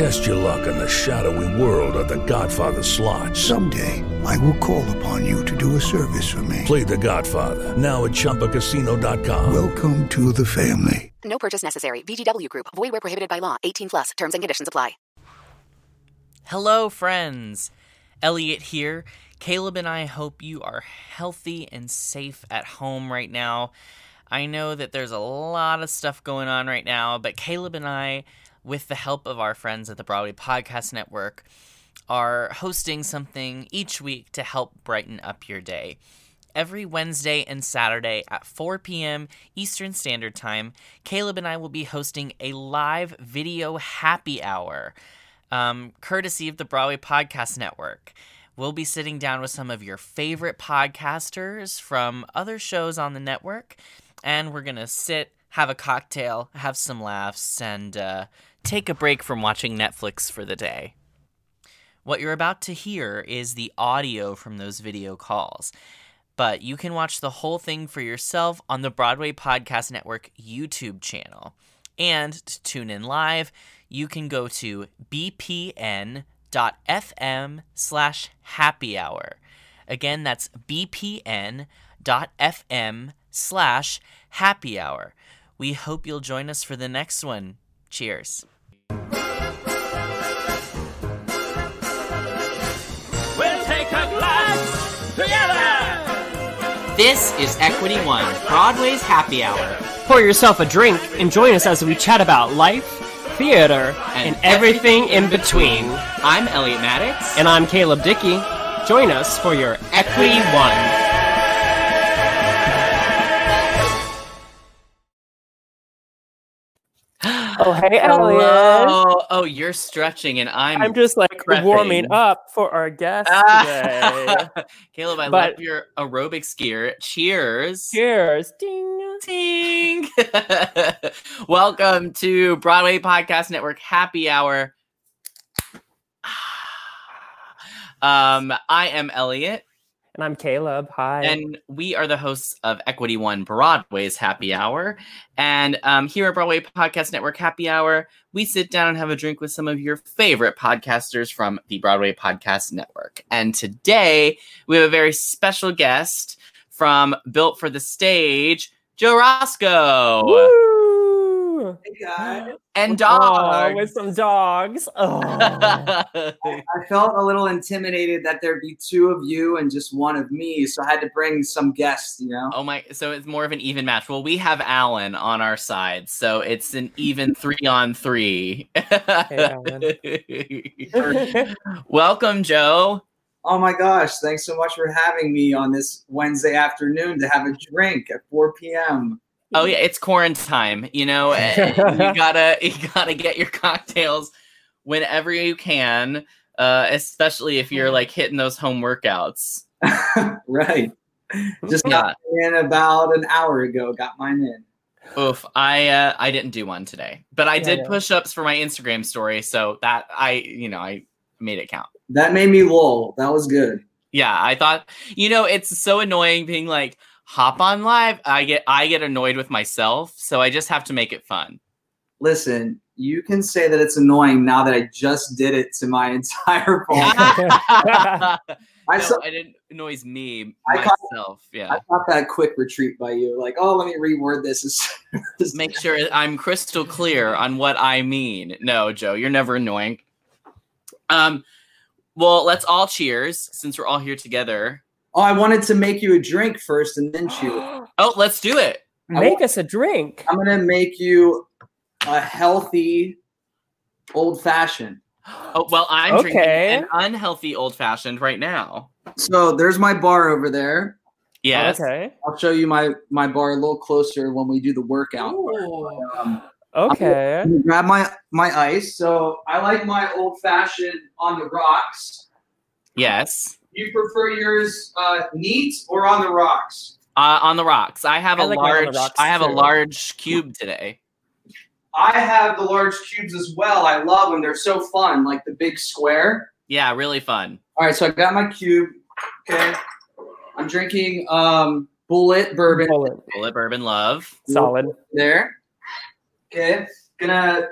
Test your luck in the shadowy world of The Godfather slot. Someday, I will call upon you to do a service for me. Play The Godfather now at ChumbaCasino.com. Welcome to the family. No purchase necessary. VGW Group. Void where prohibited by law. 18 plus. Terms and conditions apply. Hello, friends. Elliot here. Caleb and I hope you are healthy and safe at home right now. I know that there's a lot of stuff going on right now, but Caleb and I, with the help of our friends at the Broadway Podcast Network, are hosting something each week to help brighten up your day. Every Wednesday and Saturday at 4 p.m. Eastern Standard Time, Caleb and I will be hosting a live video happy hour, um, courtesy of the Broadway Podcast Network. We'll be sitting down with some of your favorite podcasters from other shows on the network, and we're going to sit, have a cocktail, have some laughs, and uh, take a break from watching Netflix for the day. What you're about to hear is the audio from those video calls, but you can watch the whole thing for yourself on the Broadway Podcast Network YouTube channel. And to tune in live, you can go to bpn.fm slash happy hour. Again, that's bpn.fm slash happy hour. We hope you'll join us for the next one. Cheers. We'll take a glass together. This is Equity One, Broadway's happy hour. Pour yourself a drink and join us as we chat about life, theater, and, everything in between. I'm Elliot Maddox. And I'm Caleb Dickey. Join us for your Equity One. Oh, hey, Elliot. Hello. Oh, you're stretching, and I'm I'm just like prepping. warming up for our guest today. Caleb, I But- love your aerobics gear. Cheers. Cheers. Ding. Ding. Welcome to Broadway Podcast Network Happy Hour. Um, I am Elliot, And I'm Caleb. Hi. and we are the hosts of Equity One Broadway's Happy Hour. And um, here at Broadway Podcast Network Happy Hour, we sit down and have a drink with some of your favorite podcasters from the Broadway Podcast Network. And today we have a very special guest from Built for the Stage, Joe Roscoe. Woo! Hey guys. And Oh, dog. with some dogs. Oh. I felt a little intimidated that there'd be two of you and just one of me, so I had to bring some guests, you know. Oh my! So it's more of an even match. Well, we have Alan on our side, so it's an even three on three. Welcome, Joe. Oh my gosh, thanks so much for having me on this Wednesday afternoon to have a drink at 4 p.m. Oh yeah, it's quarantine time. You know, eh, you gotta you gotta get your cocktails whenever you can, uh, especially if you're like hitting those home workouts. right. Just Yeah. got in about an hour ago, got mine in. Oof, I uh, I didn't do one today, but I Yeah, did yeah. push-ups for my Instagram story, so that I you know I made it count. That made me lol. That was good. Yeah, I thought you know it's so annoying being like hop on live. I get I get annoyed with myself, so I just have to make it fun. Listen, you can say that it's annoying now that I just did it to my entire phone. I I saw- it didn't annoys me I caught- Yeah. I thought that quick retreat by you, like, oh, let me reword this. Just make sure I'm crystal clear on what I mean. No, Joe, you're never annoying. Um, well, let's all cheers since we're all here together. Oh, I wanted to make you a drink first and then chew. Oh, let's do it. Make us a drink. I'm gonna make you a healthy old fashioned. Oh well, I'm Okay. drinking an unhealthy old fashioned right now. So there's my bar over there. Yes. Okay. I'll show you my my bar a little closer when we do the workout. Um, Okay. I'm gonna grab my my ice. So I like my old fashioned on the rocks. Yes. You prefer yours uh, neat or on the rocks? Uh, on the rocks. I have I a like mine on the large. I have a large cube today. I have the large cubes as well. I love them. They're so fun, like the big square. Yeah, really fun. All right, so I got my cube. Okay, I'm drinking um, Bulleit bourbon Bulleit. Bulleit bourbon love. Solid. there. Okay, gonna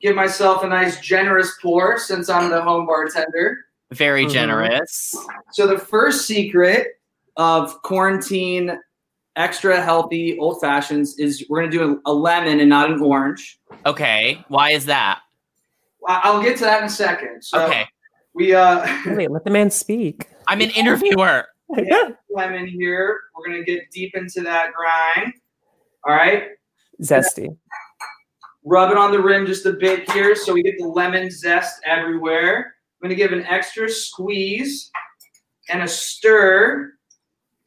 give myself a nice generous pour since I'm the home bartender. Very Mhm. generous. So the first secret of quarantine extra healthy old fashions is we're gonna do a, a lemon and not an orange. Okay. Why is that? I- I'll get to that in a second. So Okay. we uh Wait, let the man speak. I'm an interviewer. yeah, lemon here. We're gonna get deep into that grind. All right. Zesty. Rub it on the rim just a bit here so we get the lemon zest everywhere. I'm gonna give an extra squeeze and a stir,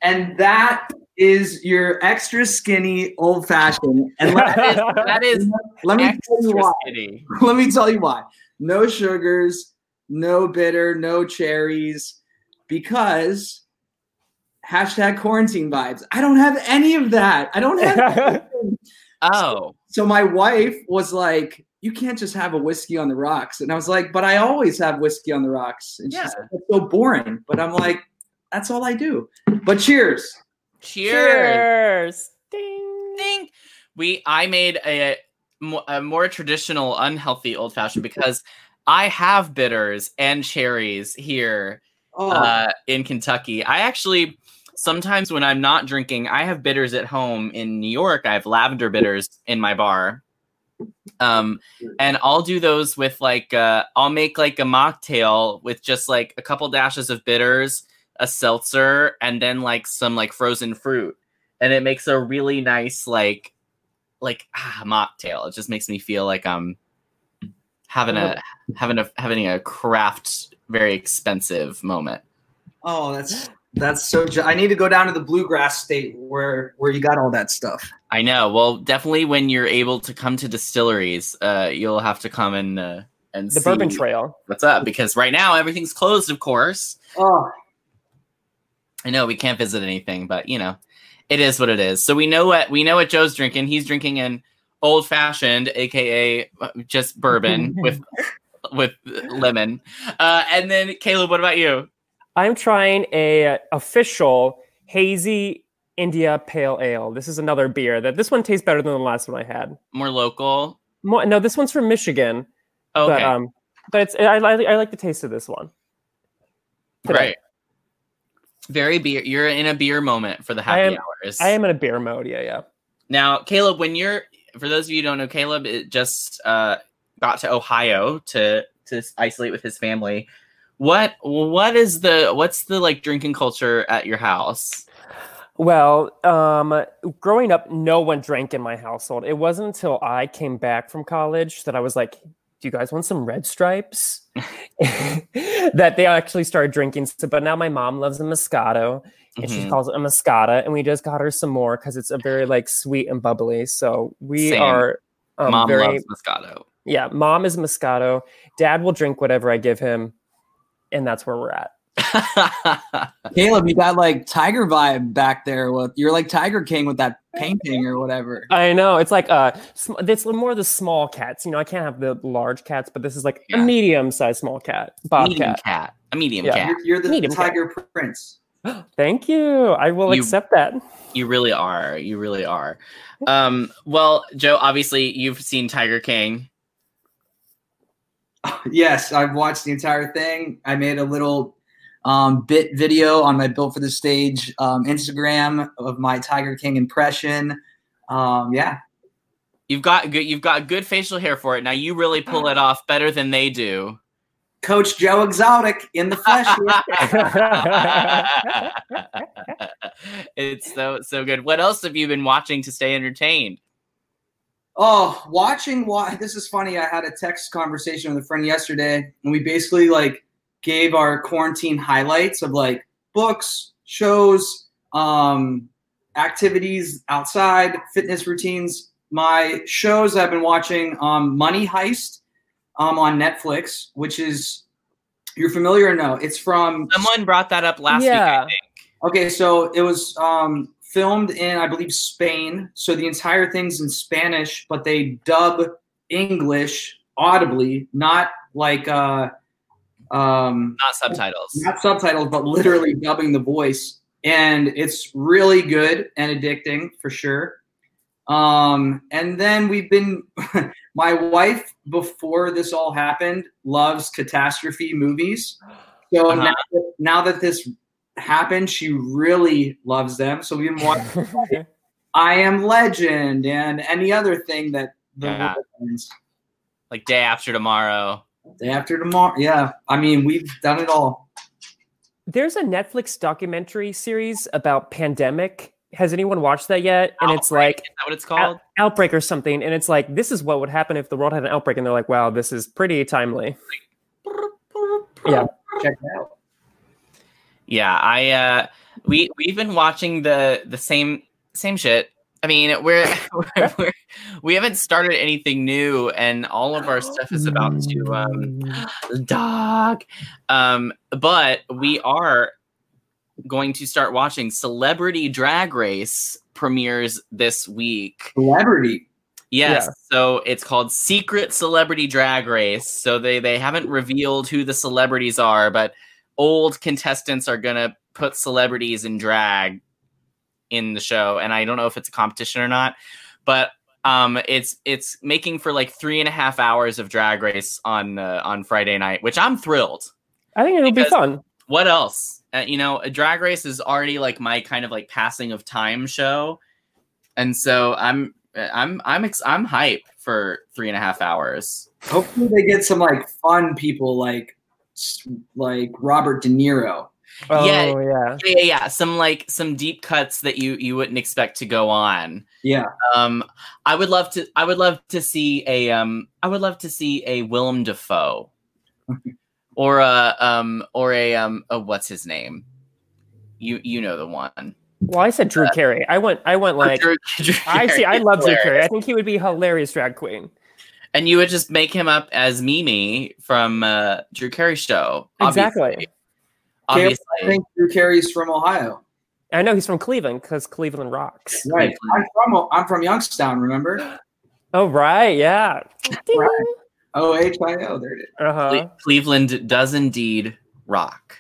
and that is your extra skinny old fashioned. And let, That is, that is let me tell you why. skinny. Let me tell you why. No sugars, no bitter, no cherries, because hashtag quarantine vibes. I don't have any of that. I don't have. Oh. so my wife was like, "You can't just have a whiskey on the rocks," and I was like, "But I always have whiskey on the rocks." And she's Yeah. like, "That's so boring." But I'm like, "That's all I do." But cheers. Cheers. Cheers. Ding. Ding. We I made a, a more traditional unhealthy old fashioned because I have bitters and cherries here Oh, uh, in Kentucky. I actually sometimes when I'm not drinking, I have bitters at home in New York. I have lavender bitters in my bar. Um, and I'll do those with like uh, I'll make like a mocktail with just like a couple dashes of bitters, a seltzer, and then like some like frozen fruit, and it makes a really nice like like ah, mocktail. It just makes me feel like I'm having a having a having a craft very expensive moment. oh, that's that's so. Ju- I need to go down to the bluegrass state where where you got all that stuff. I know. Well, definitely when you're able to come to distilleries, uh, you'll have to come and uh, and The see Bourbon Trail. what's up because right now everything's closed, of course. Oh, I know we can't visit anything, but you know, it is what it is. So we know what we know what Joe's drinking. He's drinking an old fashioned, aka uh, just bourbon with with lemon. Uh, and then Caleb, what about you? I'm trying a official hazy India Pale Ale. This is another beer that this one tastes better than the last one I had. More local. More, no, this one's from Michigan, Okay, but um, but it's I, I, I like the taste of this one. today. right. Very beer. You're in a beer moment for the I happy am- hours. I am in a beer mode. Yeah, yeah. Now, Caleb, when you're for those of you who don't know, Caleb it just uh, got to Ohio to to isolate with his family. What what is the what's the like drinking culture at your house? Well, um, growing up, no one drank in my household. It wasn't until I came back from college that I was like, "Do you guys want some Red Stripes?" that they actually started drinking. So, but now my mom loves a Moscato, and she Mhm. calls it a Moscata, and we just got her some more because it's a very like sweet and bubbly. So we Same. are um, Mom very loves Moscato. yeah. Mom is Moscato. Dad will drink whatever I give him, and that's where we're at. Caleb, you got like tiger vibe back there. With you're like Tiger King with that painting or whatever. I know it's like uh, sm- it's more the small cats. You know, I can't have the large cats, but this is like Yeah. a medium-sized small cat, medium bobcat. cat. A medium Yeah. cat. You're, you're the Medium cat. Tiger Prince. Thank you. I will You- accept that. You really are. You really are. Um, well, Joe, obviously you've seen Tiger King. Yes, I've watched the entire thing. I made a little um, bit video on my Built for the Stage um, Instagram of my Tiger King impression. Um, yeah, You've got good you've got good facial hair for it. Now you really pull it off better than they do. Coach Joe Exotic in the flesh. it's so so good. What else have you been watching to stay entertained? Oh, watching why this is funny. I had a text conversation with a friend yesterday, and we basically like gave our quarantine highlights of like books, shows, um, activities outside, fitness routines. My shows I've been watching um, Money Heist um, on Netflix, which is you're familiar or no? It's from Someone brought that up last Yeah. week. I think. Okay, so it was um, filmed in, I believe, Spain. So the entire thing's in Spanish, but they dub English audibly, not like uh, um, Not subtitles. not subtitles, but literally dubbing the voice. And it's really good and addicting for sure. Um, and then we've been, my wife, before this all happened, loves catastrophe movies. So Uh-huh. now, that- now that this happened, she really loves them. So we've been watching I Am Legend and any other thing that the Yeah. Like day after tomorrow. Day after tomorrow. Yeah. I mean, we've done it all. There's a Netflix documentary series about pandemic. Has anyone watched that yet? And it's like is that what it's out- called? outbreak or something. And it's like this is what would happen if the world had an outbreak. And they're like, wow, this is pretty timely. Yeah. Check it out. Yeah, I uh we we've been watching the the same same shit. I mean, we're, we're, we're we haven't started anything new, and all of our stuff is about to um dog. Um, but we are going to start watching Celebrity Drag Race premieres this week. Celebrity. Yes. Yeah. So it's called Secret Celebrity Drag Race. So they they haven't revealed who the celebrities are, but old contestants are gonna put celebrities in drag in the show. And I don't know if it's a competition or not, but um, it's it's making for like three and a half hours of drag race on uh, on Friday night, which I'm thrilled. I think it'll be fun. What else? Uh, you know, a drag race is already like my kind of like passing of time show, and so I'm I'm I'm ex- I'm hype for three and a half hours. Hopefully they get some like fun people like like Robert De Niro. Oh Yeah. yeah. Yeah, yeah, yeah. Some like some deep cuts that you you wouldn't expect to go on. Yeah. Um, I would love to. I would love to see a. Um, I would love to see a Willem Dafoe, or a um, or a um, a, what's his name? You you know the one. Well, I said Drew Carey. I went. I went like. Drew- Drew I see. I love Drew Carey. I think he would be hilarious drag queen. And you would just make him up as Mimi from uh, Drew Carey show. Exactly. Obviously. I think Drew Carey's from Ohio. I know he's from Cleveland because Cleveland rocks. Right. I'm from I'm from Youngstown, remember? Oh right, yeah. Right. O H I O. There it is. Uh huh. Cle- Cleveland does indeed rock.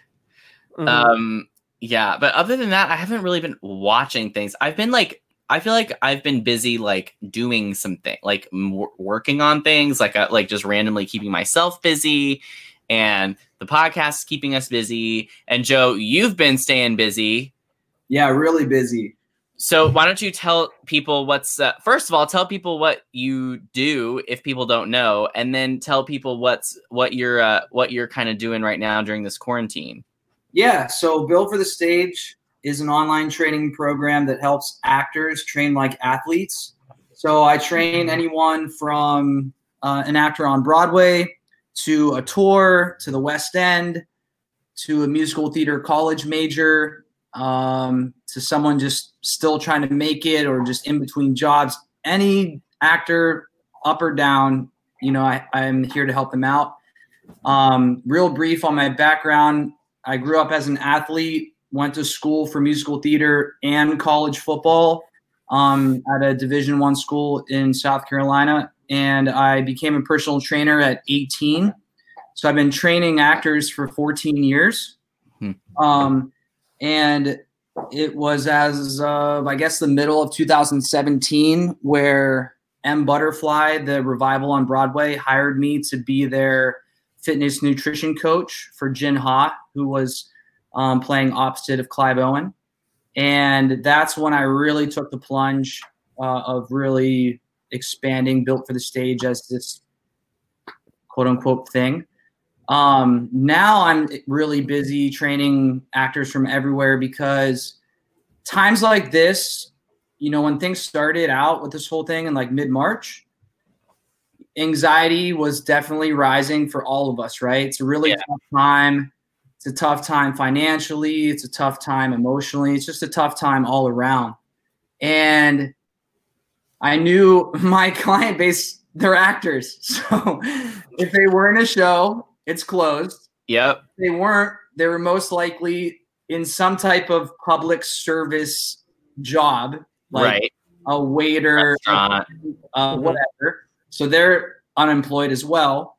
Mm-hmm. Um, yeah, but other than that, I haven't really been watching things. I've been like, I feel like I've been busy like doing something, like m- working on things, like uh, like just randomly keeping myself busy, and the podcast is keeping us busy. And Joe, you've been staying busy. Yeah, really busy. So why don't you tell people what's uh, first of all tell people what you do if people don't know, and then tell people what's what you're uh, what you're kind of doing right now during this quarantine. Yeah, so Built for the Stage is an online training program that helps actors train like athletes. So I train anyone from uh, an actor on Broadway to a tour to the West End to a musical theater college major um, to someone just still trying to make it or just in between jobs. Any actor, up or down, you know, I, I'm here to help them out. Um, real brief on my background. I grew up as an athlete, went to school for musical theater and college football um, at a Division One school in South Carolina, and I became a personal trainer at 18. So I've been training actors for 14 years, Hmm. um, and it was as of I guess the middle of 2017 where M Butterfly, the revival on Broadway, hired me to be their fitness nutrition coach for Jin Ha, who was um, playing opposite of Clive Owen. And that's when I really took the plunge uh, of really expanding Built for the Stage as this quote unquote thing. Um, now I'm really busy training actors from everywhere because times like this, you know, when things started out with this whole thing in like mid March, anxiety was definitely rising for all of us, right? It's a really tough time. It's a tough time financially, it's a tough time emotionally, it's just a tough time all around. And I knew my client base, they're actors. So if they were in a show, it's closed. Yep. If they weren't, they were most likely in some type of public service job, like Right. a waiter, uh, whatever. So they're unemployed as well.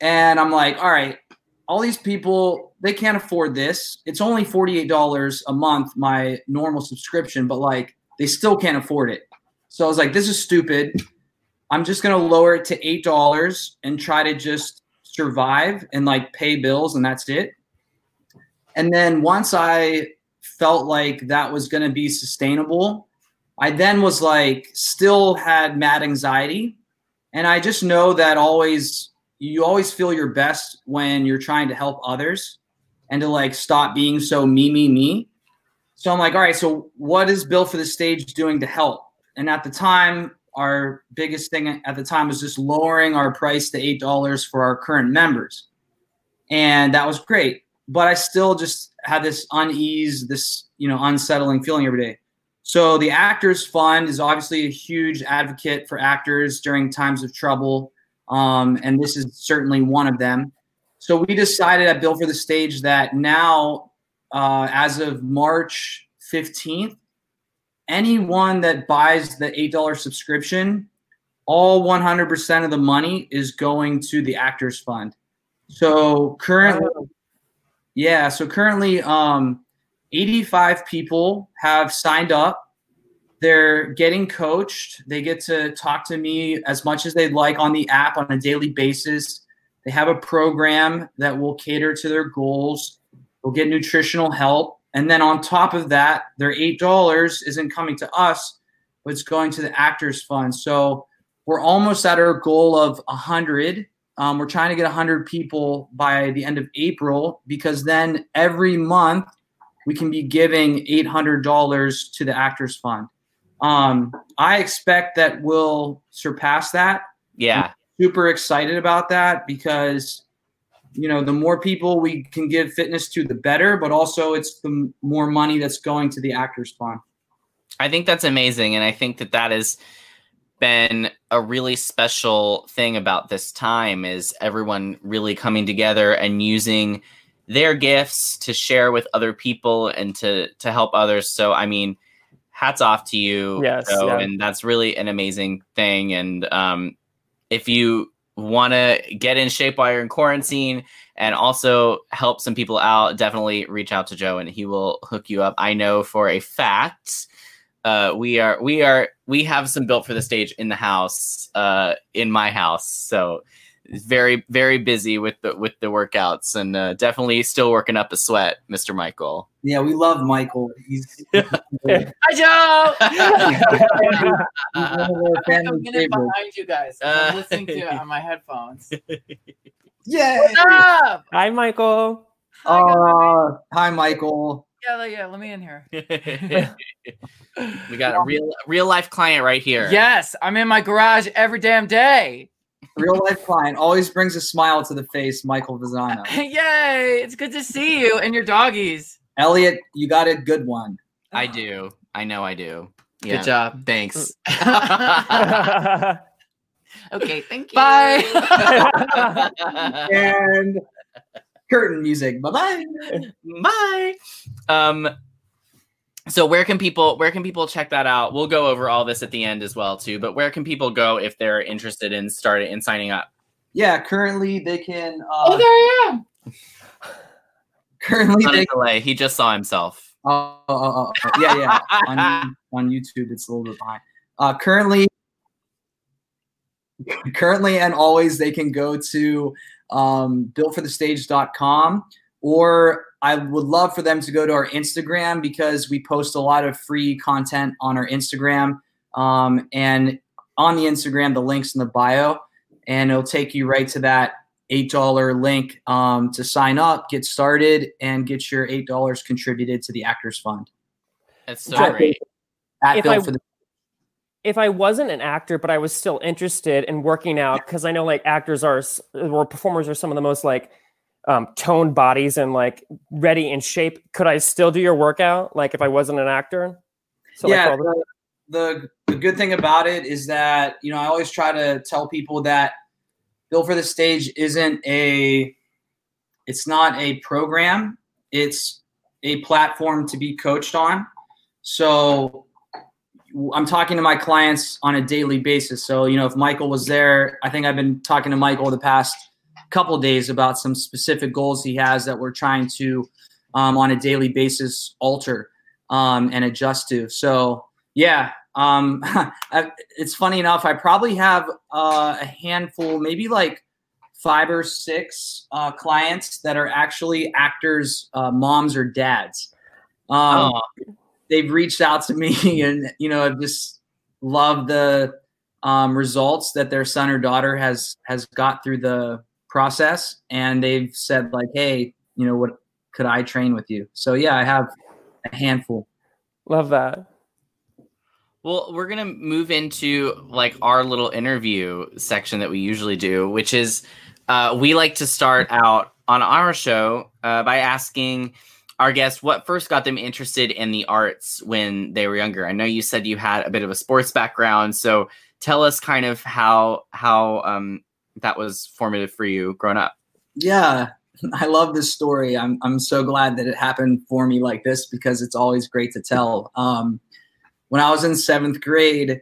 And I'm like, all right, all these people, they can't afford this. It's only $48 a month, my normal subscription, but like they still can't afford it. So I was like, this is stupid. I'm just going to lower it to $8 and try to just survive and like pay bills, and that's it. And then once I felt like that was going to be sustainable, I then was like, still had mad anxiety. And I just know that always, you always feel your best when you're trying to help others and to like stop being so me, me, me. So I'm like, all right, so what is Built for the Stage doing to help? And at the time, our biggest thing at the time was just lowering our price to $8 for our current members. And that was great. But I still just had this unease, this, you know, unsettling feeling every day. So the Actors Fund is obviously a huge advocate for actors during times of trouble. Um, and this is certainly one of them. So we decided at Built for the Stage that now, uh, as of March 15th, anyone that buys the $8 subscription, all 100% of the money is going to the Actors Fund. So currently, yeah, so currently, um, 85 people have signed up. They're getting coached. They get to talk to me as much as they'd like on the app on a daily basis. They have a program that will cater to their goals. They'll get nutritional help. And then on top of that, their $8 isn't coming to us, but it's going to the Actors Fund. So we're almost at our goal of 100. Um, we're trying to get 100 people by the end of April because then every month we can be giving $800 to the Actors Fund. Um, I expect that we'll surpass that. Yeah. super excited about that because you know the more people we can give fitness to the better but also it's the more money that's going to the actors fund I think that's amazing, and I think that that has been a really special thing about this time is everyone really coming together and using their gifts to share with other people and to to help others. So I mean, hats off to you, Yes, Joe, yeah. and that's really an amazing thing. And um, if you want to get in shape while you're in quarantine and also help some people out, definitely reach out to Joe and he will hook you up. I know for a fact uh, we are we are we have some built for the stage in the house uh, in my house so very very busy with the with the workouts and uh, definitely still working up a sweat mr michael yeah we love michael he's Hi, Joe. one of our I'm family getting favorites. behind you guys. Uh, I'm listening to it on my headphones. Yay! What's up? Hi, Michael. Uh, hi michael Yeah, yeah. Let me in here. we got a real real life client right here Yes, I'm in my garage every damn day. Real life client always brings a smile to the face michael Vizano. Yay! It's good to see you and your doggies. elliot you got a good one i do i know i do Good job. thanks Okay, thank you. Bye. and curtain music bye bye bye um so where can people where can people check that out we'll go over all this at the end as well too but where can people go if they're interested in starting in signing up yeah currently they can uh, Oh, there I am. currently they delay. he just saw himself Oh, oh, oh, oh, yeah, yeah. on, on YouTube, it's a little bit behind. Uh, currently, currently and always, they can go to um, builtforthestage.com or I would love for them to go to our Instagram because we post a lot of free content on our Instagram. Um, and on the Instagram, the link's in the bio, and it'll take you right to that eight dollar link um, to sign up, get started, and get your eight dollars contributed to the Actors Fund. That's so At- great. At If Bill I- for the if I wasn't an actor, but I was still interested in working out, because I know like actors are or performers are some of the most like um, toned bodies and like ready in shape. Could I still do your workout? Like if I wasn't an actor? So like, yeah, the- the, the the good thing about it is that you know I always try to tell people that Built for the Stage isn't a it's not a program. It's a platform to be coached on. So I'm talking to my clients on a daily basis. So, you know, if Michael was there, I think I've been talking to Michael the past couple days about some specific goals he has that we're trying to, um, on a daily basis, alter um, and adjust to. So, yeah, um, I- it's funny enough. I probably have uh, a handful, maybe like five or six uh, clients that are actually actors, uh, moms or dads. Um, Aw. they've reached out to me and you know I've just loved the um, results that their son or daughter has has got through the process and they've said like hey you know what could i train with you so yeah i have a handful love that. Well, we're gonna move into like our little interview section that we usually do, which is uh, we like to start out on our show uh, by asking our guests what first got them interested in the arts when they were younger. I know you said you had a bit of a sports background, so tell us kind of how how um, that was formative for you growing up. yeah i love this story. I'm, I'm so glad that it happened for me like this because it's always great to tell. Um, when i was in seventh grade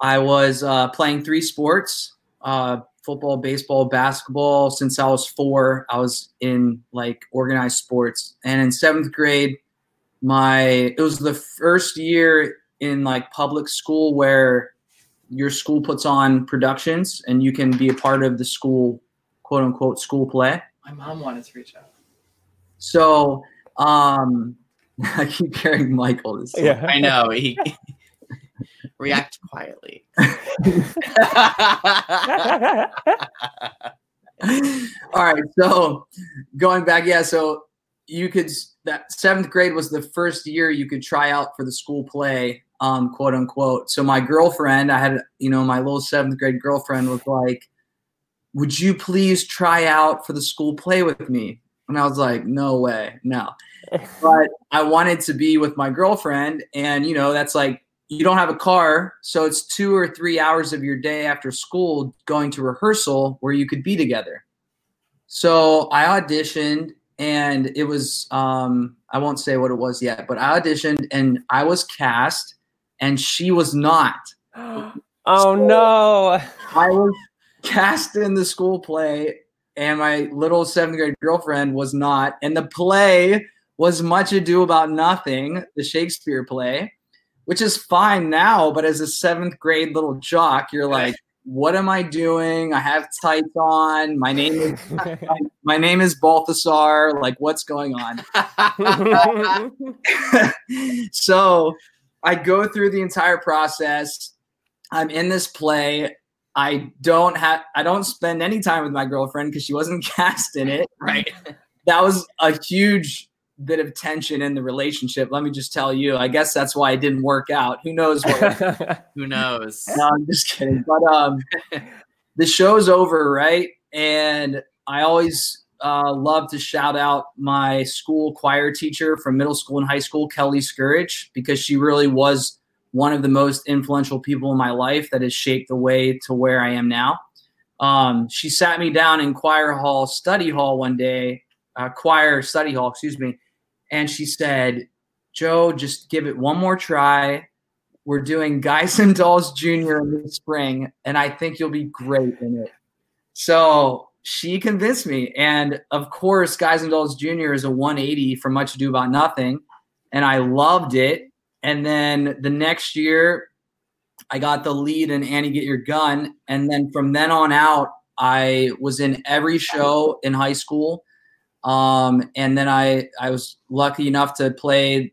i was uh, playing three sports uh, football baseball basketball. Since i was four i was in like organized sports. And in seventh grade my it was the first year in like public school where your school puts on productions and you can be a part of the school quote unquote school play My mom wanted to reach out. so um i keep hearing michael this Yeah. I know he react quietly. All right. So going back, yeah. So you could that seventh grade was the first year you could try out for the school play, um, quote unquote. So my girlfriend, I had, you know, my little seventh grade girlfriend was like, "Would you please try out for the school play with me?" And I was like, "No way, no." But I wanted to be with my girlfriend, and you know, that's like you don't have a car, so it's two or three hours of your day after school going to rehearsal where you could be together. So I auditioned, and it was um, I won't say what it was yet, but I auditioned, and I was cast, and she was not. oh no. I was cast in the school play, and my little seventh grade girlfriend was not. And the play was Much Ado About Nothing, the Shakespeare play, which is fine now. But as a seventh grade little jock, you're like, what am I doing? I have tights on. My name is my name is Balthasar. Like, what's going on? so I go through the entire process. I'm in this play. I don't have I don't spend any time with my girlfriend because she wasn't cast in it. Right. That was a huge bit of tension in the relationship. Let me just tell you. I guess that's why it didn't work out. Who knows what Who knows? no, I'm just kidding. But um, the show's over, right? And I always uh, love to shout out my school choir teacher from middle school and high school, Kelly Scourge, because she really was one of the most influential people in my life that has shaped the way to where I am now. Um, she sat me down in choir hall, study hall one day, uh, choir study hall, excuse me, and she said, Joe, just give it one more try we're doing Guys and Dolls Junior in the spring, and I think you'll be great in it. So she convinced me, and of course, Guys and Dolls Junior is a 180 for Much Ado About Nothing, and I loved it. And then the next year, I got the lead in Annie Get Your Gun, and then from then on out, I was in every show in high school. Um, and then I I was lucky enough to play.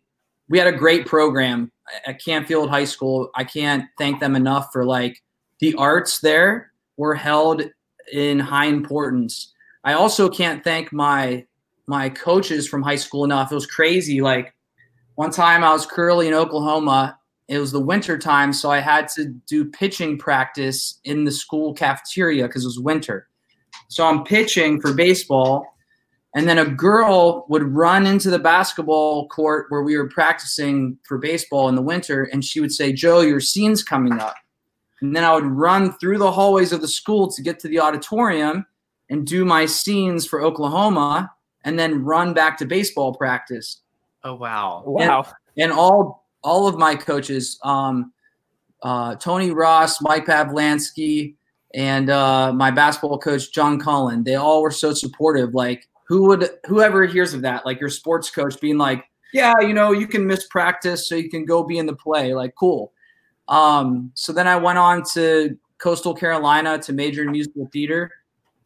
We had a great program at Canfield High School. I can't thank them enough for like the arts there were held in high importance. I also can't thank my my coaches from high school enough. It was crazy. Like one time I was curly in Oklahoma. It was the winter time, so I had to do pitching practice in the school cafeteria because it was winter. So I'm pitching for baseball, and then a girl would run into the basketball court where we were practicing for baseball in the winter, and she would say, Joe, your scene's coming up. And then I would run through the hallways of the school to get to the auditorium and do my scenes for Oklahoma, and then run back to baseball practice. Oh wow. Wow. And, and all all of my coaches, um, uh, Tony Ross, Mike Pavlansky, and uh, my basketball coach John Cullen, they all were so supportive. Like who would whoever hears of that, like your sports coach being like, yeah, you know, you can miss practice so you can go be in the play. Like cool. Um, so then I went on to Coastal Carolina to major in musical theater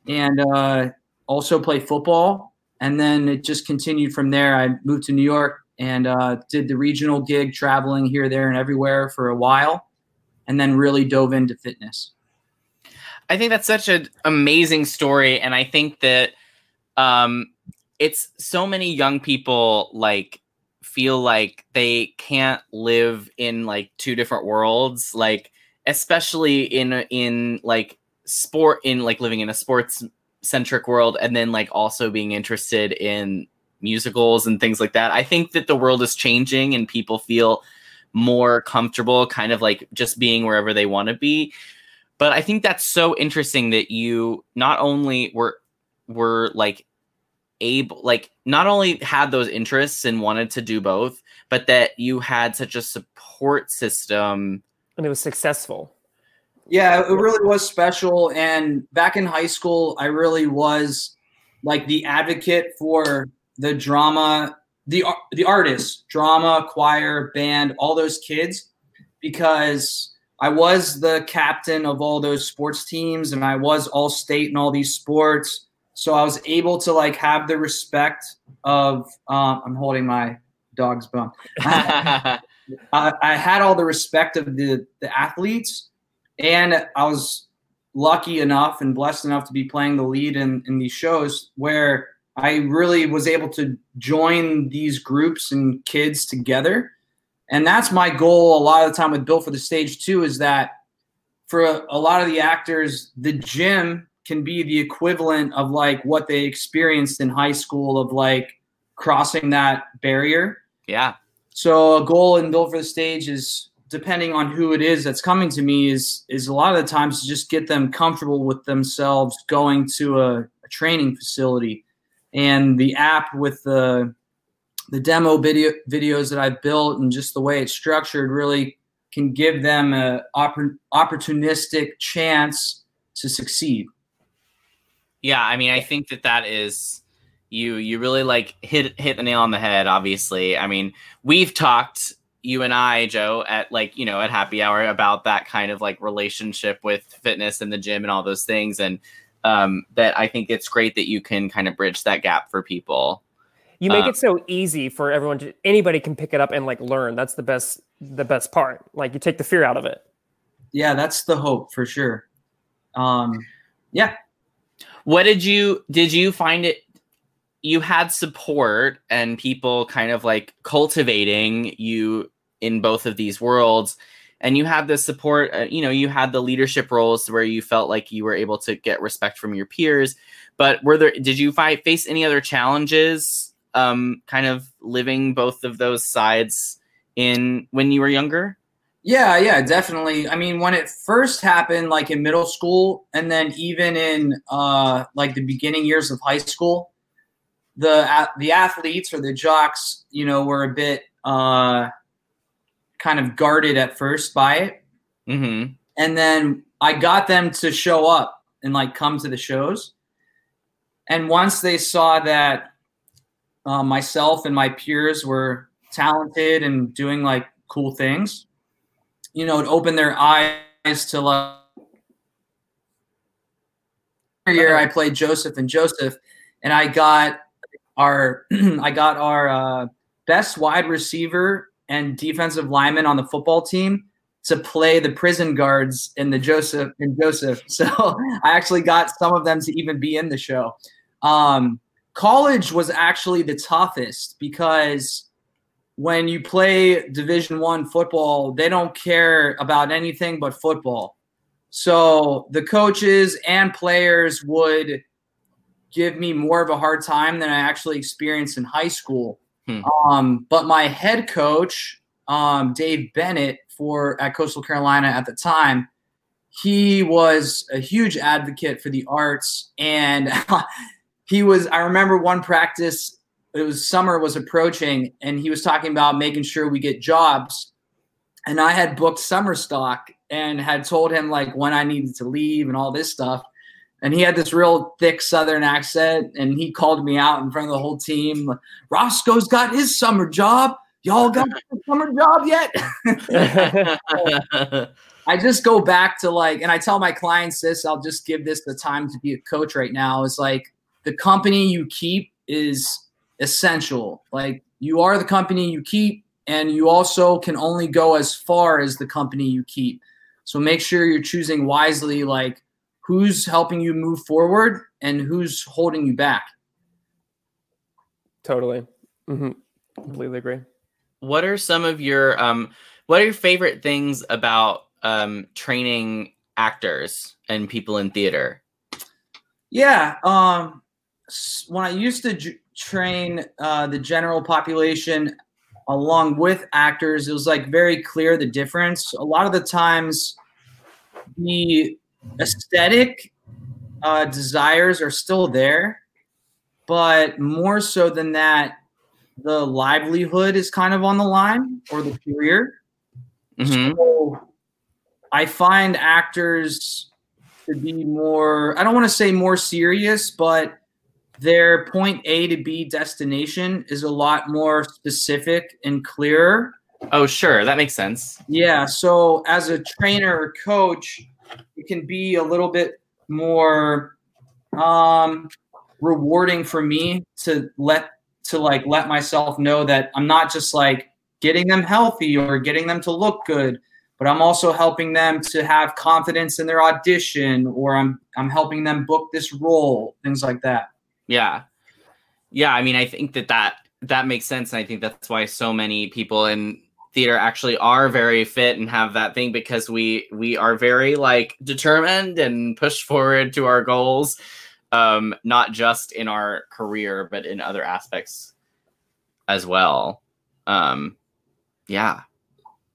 and uh, also play football. And then it just continued from there. I moved to New York and uh, did the regional gig, traveling here, there, and everywhere for a while, and then really dove into fitness. I think that's such an amazing story, and I think that um, it's so many young people like feel like they can't live in like two different worlds, like especially in in like sport in like living in a sports centric world and then like also being interested in musicals and things like that. I think that the world is changing and people feel more comfortable kind of like just being wherever they want to be. But I think that's so interesting that you not only were were like able like not only had those interests and wanted to do both, but that you had such a support system and it was successful. Yeah, it really was special. And back in high school, I really was like the advocate for the drama, the the artists, drama, choir, band, all those kids, because I was the captain of all those sports teams, and I was all state in all these sports. So I was able to like have the respect of. Um, I'm holding my dog's bum. I, I had all the respect of the the athletes, and I was lucky enough and blessed enough to be playing the lead in in these shows where I really was able to join these groups and kids together. And that's my goal a lot of the time with Built for the Stage too, is that for a, a lot of the actors, the gym can be the equivalent of like what they experienced in high school of like crossing that barrier. Yeah. So a goal in Built for the Stage is depending on who it is that's coming to me is is a lot of the times to just get them comfortable with themselves going to a, a training facility and the app with the the demo video videos that I've built and just the way it's structured really can give them a oppor- opportunistic chance to succeed. Yeah, I mean, I think that that is you. You really like hit hit the nail on the head. Obviously, I mean, we've talked you and I, Joe, at like you know at happy hour about that kind of like relationship with fitness and the gym and all those things, and um, that I think it's great that you can kind of bridge that gap for people. You make Um, it so easy for everyone to anybody can pick it up and like learn. That's the best the best part. Like you take the fear out of it. Yeah, that's the hope for sure. Um, yeah. What did you did you find it? You had support and people kind of like cultivating you in both of these worlds, and you had the support. Uh, you know, you had the leadership roles where you felt like you were able to get respect from your peers. But were there? Did you fight face any other challenges? Um, kind of living both of those sides in when you were younger. Yeah, yeah, definitely. I mean, when it first happened, like in middle school, and then even in uh, like the beginning years of high school, the the athletes or the jocks, you know, were a bit uh, kind of guarded at first by it, Mm-hmm. and then I got them to show up and like come to the shows, and once they saw that uh, myself and my peers were talented and doing like cool things you know, it opened their eyes to like. Year I played Joseph and Joseph, and I got our I got our uh, best wide receiver and defensive lineman on the football team to play the prison guards in the Joseph in Joseph. So I actually got some of them to even be in the show. Um, college was actually the toughest because when you play Division One football, they don't care about anything but football. So the coaches and players would give me more of a hard time than I actually experienced in high school. Hmm. Um, but my head coach, um, Dave Bennett, for at Coastal Carolina at the time, he was a huge advocate for the arts, and he was. I remember one practice. It was summer was approaching, and he was talking about making sure we get jobs. And I had booked summer stock and had told him like when I needed to leave and all this stuff. And he had this real thick southern accent and he called me out in front of the whole team. Roscoe's got his summer job. Y'all got summer job yet? I just go back to like and i tell my clients this i'll just give this the time to be a coach right now is like the company you keep is essential like you are the company you keep and you also can only go as far as the company you keep so make sure you're choosing wisely like who's helping you move forward and who's holding you back. Totally. hmm Completely agree. what are some of your um what are your favorite things about um training actors and people in theater Yeah. Um, when I used to j- train uh, the general population along with actors, it was like very clear the difference. A lot of the times, the aesthetic uh, desires are still there, but more so than that, the livelihood is kind of on the line or the career. So I find actors to be more, I don't want to say more serious, but their point A to B destination is a lot more specific and clearer. oh sure that makes sense Yeah. So as a trainer or coach, it can be a little bit more um, rewarding for me to let to like let myself know that I'm not just like getting them healthy or getting them to look good, but I'm also helping them to have confidence in their audition or I'm I'm helping them book this role, things like that. Yeah. Yeah, I mean I think that that that makes sense and I think that's why so many people in theater actually are very fit and have that thing because we we are very like determined and push forward to our goals um not just in our career but in other aspects as well. Um yeah.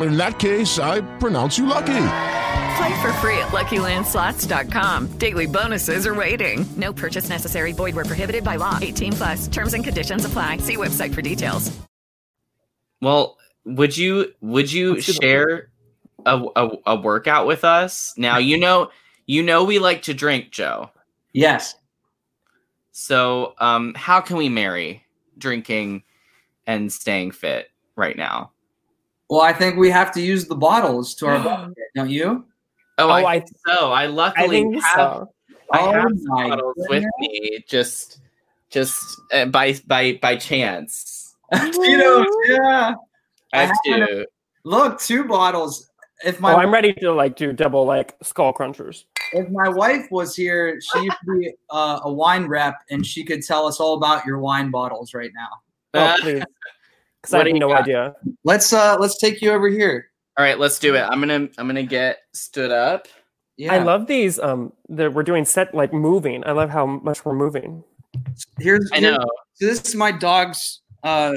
In that case, I pronounce you lucky. Play for free at LuckyLandSlots.com. Daily bonuses are waiting. No purchase necessary. Void were prohibited by law. 18 plus. Terms and conditions apply. See website for details. Well, would you would you share a, a, a workout with us? Now you know you know we like to drink, Joe. Yes. So um how can we marry drinking and staying fit right now? Well, I think we have to use the bottles to our benefit, don't you? Oh, Oh, I, I- think so. I luckily think have so. I Oh have my bottles with me just just uh, by by by chance. Tito's, yeah. I have I haven't- to. Look, two bottles. If my oh, I'm ready to like do double like skull crunchers. if my wife was here, she used to be uh, a wine rep, and she could tell us all about your wine bottles right now. Oh, please. Because I What have do you no got? idea. Let's uh let's take you over here. All right, let's do it. I'm gonna I'm gonna get stood up. Yeah. I love these. Um, that we're doing set like moving. I love how much we're moving. Here's I know. So this is my dog's uh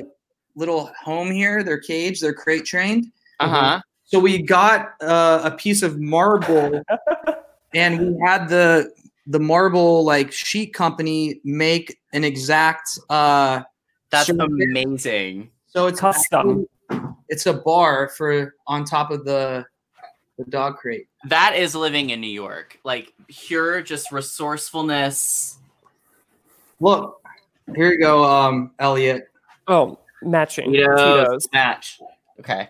little home here, their cage, they're crate trained. Uh-huh. So we got uh, a piece of marble, and we had the the marble like sheet company make an exact. Uh, That's surface. amazing. So it's Custom. actually- It's a bar for on top of the the dog crate. That is living in New York. Like pure just resourcefulness. Look, here you go, um, Elliot. Oh, matching. Tito's Tito's. match. Okay.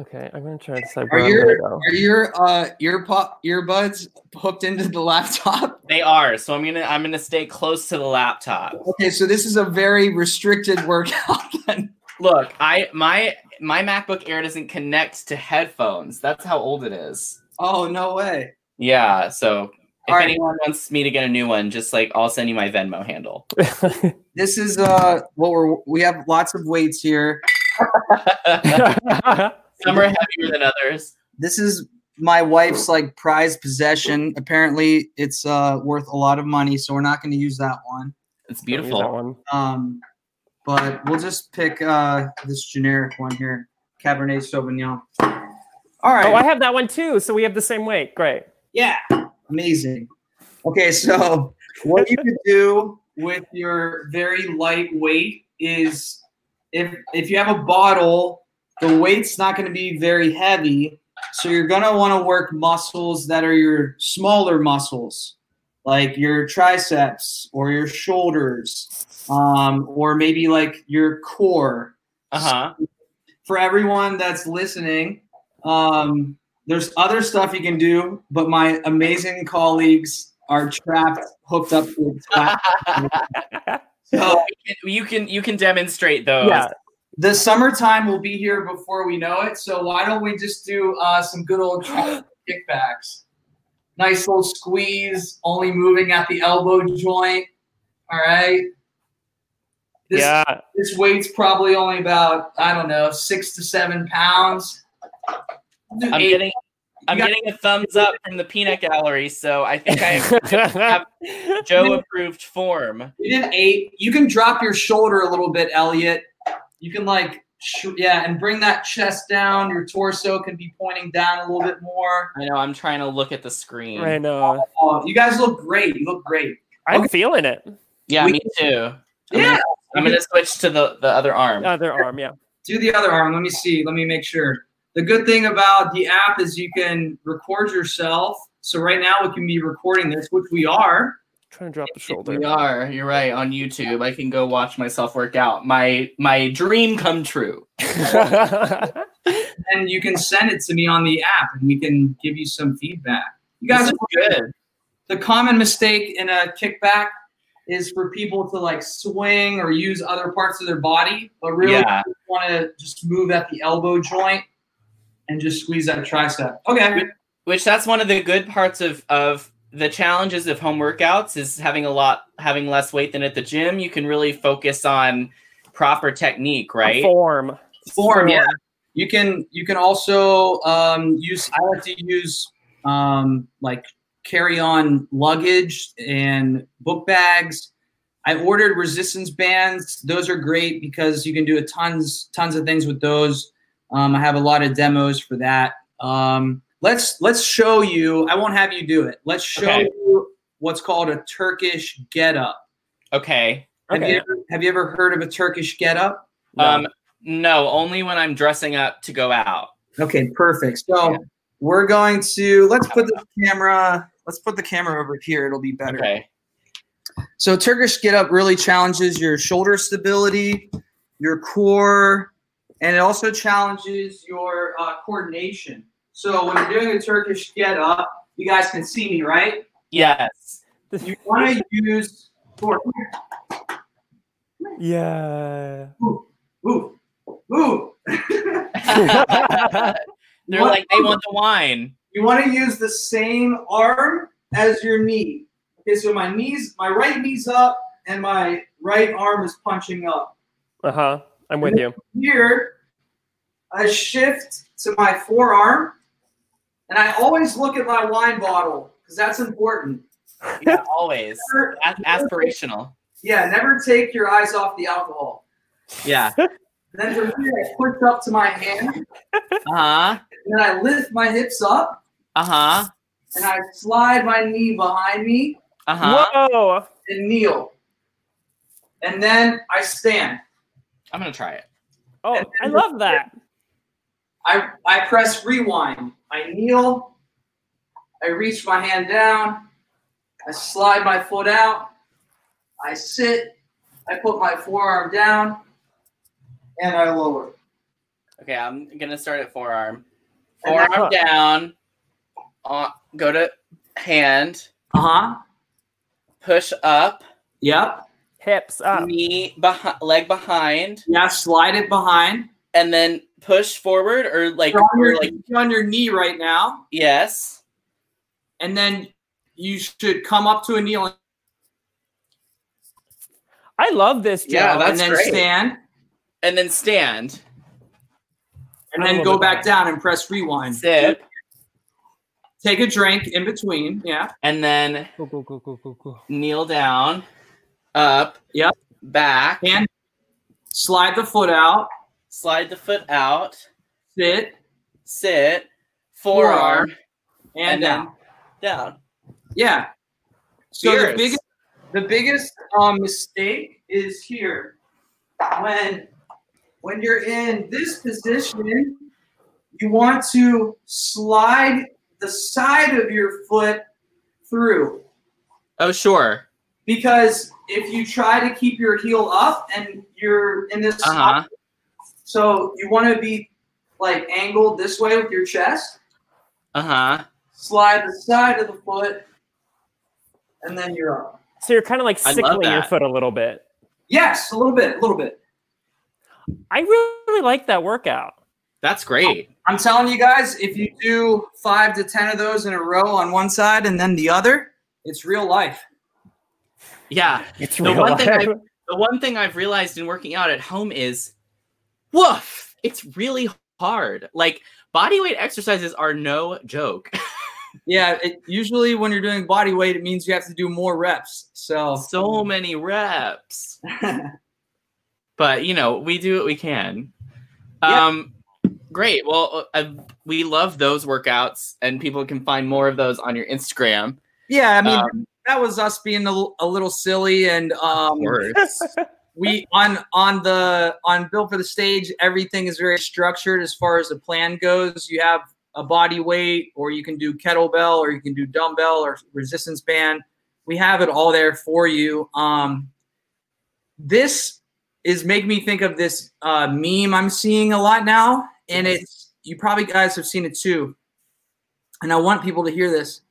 Okay, I'm gonna try to decide Are where I'm your go. are your uh ear pop earbuds hooked into the laptop? They are. So I'm gonna I'm gonna stay close to the laptop. Okay, so this is a very restricted workout. Then. Look, I my my MacBook Air doesn't connect to headphones. That's how old it is. Oh no way! Yeah. So if All right. anyone wants me to get a new one, just like I'll send you my Venmo handle. This is uh what we're we have lots of weights here. Some are heavier than others. This is my wife's like prized possession. Apparently, it's uh worth a lot of money, so we're not going to use that one. It's Use that beautiful. one. Um, but we'll just pick uh this generic one here, Cabernet Sauvignon. All right. Oh, I have that one too. So we have the same weight. Great. Yeah, amazing. Okay, so what you could do with your very light weight is if if you have a bottle, the weight's not going to be very heavy, so you're going to want to work muscles that are your smaller muscles, like your triceps or your shoulders, um, or maybe like your core Uh-huh. for everyone that's listening, um, there's other stuff you can do, but my amazing colleagues are trapped, hooked up to a tap. so You can you can demonstrate those. Yeah. the summertime will be here before we know it. So why don't we just do uh, some good old kickbacks? Nice little squeeze, only moving at the elbow joint. All right. This, yeah. this weight's probably only about I don't know six to seven pounds. Do I'm eight. getting I'm got- getting a thumbs up from the peanut gallery, so I think I have Joe approved form. You did eight. You can drop your shoulder a little bit, Elliot. You can like, sh- yeah, and bring that chest down. Your torso can be pointing down a little bit more. I know I'm trying to look at the screen. I know. Oh, you guys look great. You look great. I'm feeling it. Yeah, We- me too. I'm Yeah. I'm gonna switch to the, the other arm. Other arm, yeah. Do the other arm. Let me see. Let me make sure. The good thing about the app is you can record yourself. So right now we can be recording this, which we are. Trying to drop the shoulder. We are. You're right. On YouTube, I can go watch myself work out. My my dream come true. and you can send it to me on the app and we can give you some feedback. You guys This is good. The common mistake in a kickback is for people to like swing or use other parts of their body, but really Yeah. want to just move at the elbow joint and just squeeze that tricep. Okay. Which that's one of the good parts of of the challenges of home workouts is having a lot having less weight than at the gym. You can really focus on proper technique, right? Form. Form, yeah. You can you can also um, use. I like to use um, like carry on luggage and book bags. I ordered resistance bands. Those are great because you can do a tons tons of things with those. Um, I have a lot of demos for that. Um, let's let's show you. I won't have you do it. Let's show Okay. you what's called a Turkish get up. Okay. Have, you ever, have you ever heard of a Turkish get up? Um no, only when I'm dressing up to go out. Okay, perfect. So we're going to let's put the camera. Let's put the camera over here. It'll be better. Okay. So Turkish get up really challenges your shoulder stability, your core, and it also challenges your uh, coordination. So when you're doing a Turkish get up, you guys can see me, right? Yes. You want to use. four. Yeah. Ooh, ooh, ooh. They're like they want the wine. You want to use the same arm as your knee. Okay, so my knees, my right knee's up, and my right arm is punching up. Uh huh. I'm with you. Here, I shift to my forearm, and I always look at my wine bottle because that's important. Yeah, always. A- aspirational. Yeah, never take your eyes off the alcohol. Yeah. Then from here, I push up to my hand. Uh huh. And then I lift my hips up. Uh huh. And I slide my knee behind me. Uh huh. Whoa. And kneel. And then I stand. I'm gonna try it. Oh, I love that. I, I press rewind. I kneel. I reach my hand down. I slide my foot out. I sit. I put my forearm down. And I lower. Okay, I'm gonna start at forearm. Forearm what- down. Uh, go to hand. Uh huh. Push up. Yep. Hips up. Knee behind. Leg behind. Yeah. Slide it behind. And then push forward or like You're on or your, like you're on your knee right now. yes. And then you should come up to a kneel I love this, Joe. Yeah, that's and then great. stand. And then stand. And then go it. back down and press rewind. Sit. Take a drink in between. Yeah. And then Go, go, go, go, go, go. kneel down. Up. Yep. Back. And slide the foot out. Slide the foot out. Sit. Sit. Forearm. Forearm. And, And down. down. Yeah. So the biggest the biggest um, mistake is here when when you're in this position, you want to slide the side of your foot through Oh sure. because if you try to keep your heel up and you're in this Uh huh. So you want to be like angled this way with your chest Uh huh. slide the side of the foot and then you're up So you're kind of like I sickling your foot a little bit. yes a little bit a little bit I really like that workout. That's great. I'm telling you guys, if you do five to ten of those in a row on one side and then the other, it's real life. Yeah. It's the real one thing life. I, the one thing I've realized in working out at home is woof, it's really hard. Like body weight exercises are no joke. Yeah, it, usually when you're doing body weight, it means you have to do more reps. So, so many reps. but you know, we do what we can. Yeah. Um great. Well, uh, we love those workouts and people can find more of those on your Instagram. yeah, I mean, Um, that was us being a, l- a little silly, and um, Words. we on on the on built for the stage. Everything is very structured as far as the plan goes. You have a body weight, or you can do kettlebell, or you can do dumbbell or resistance band. We have it all there for you. Um, this is make me think of this uh, meme I'm seeing a lot now, and it's you probably guys have seen it too. And I want people to hear this.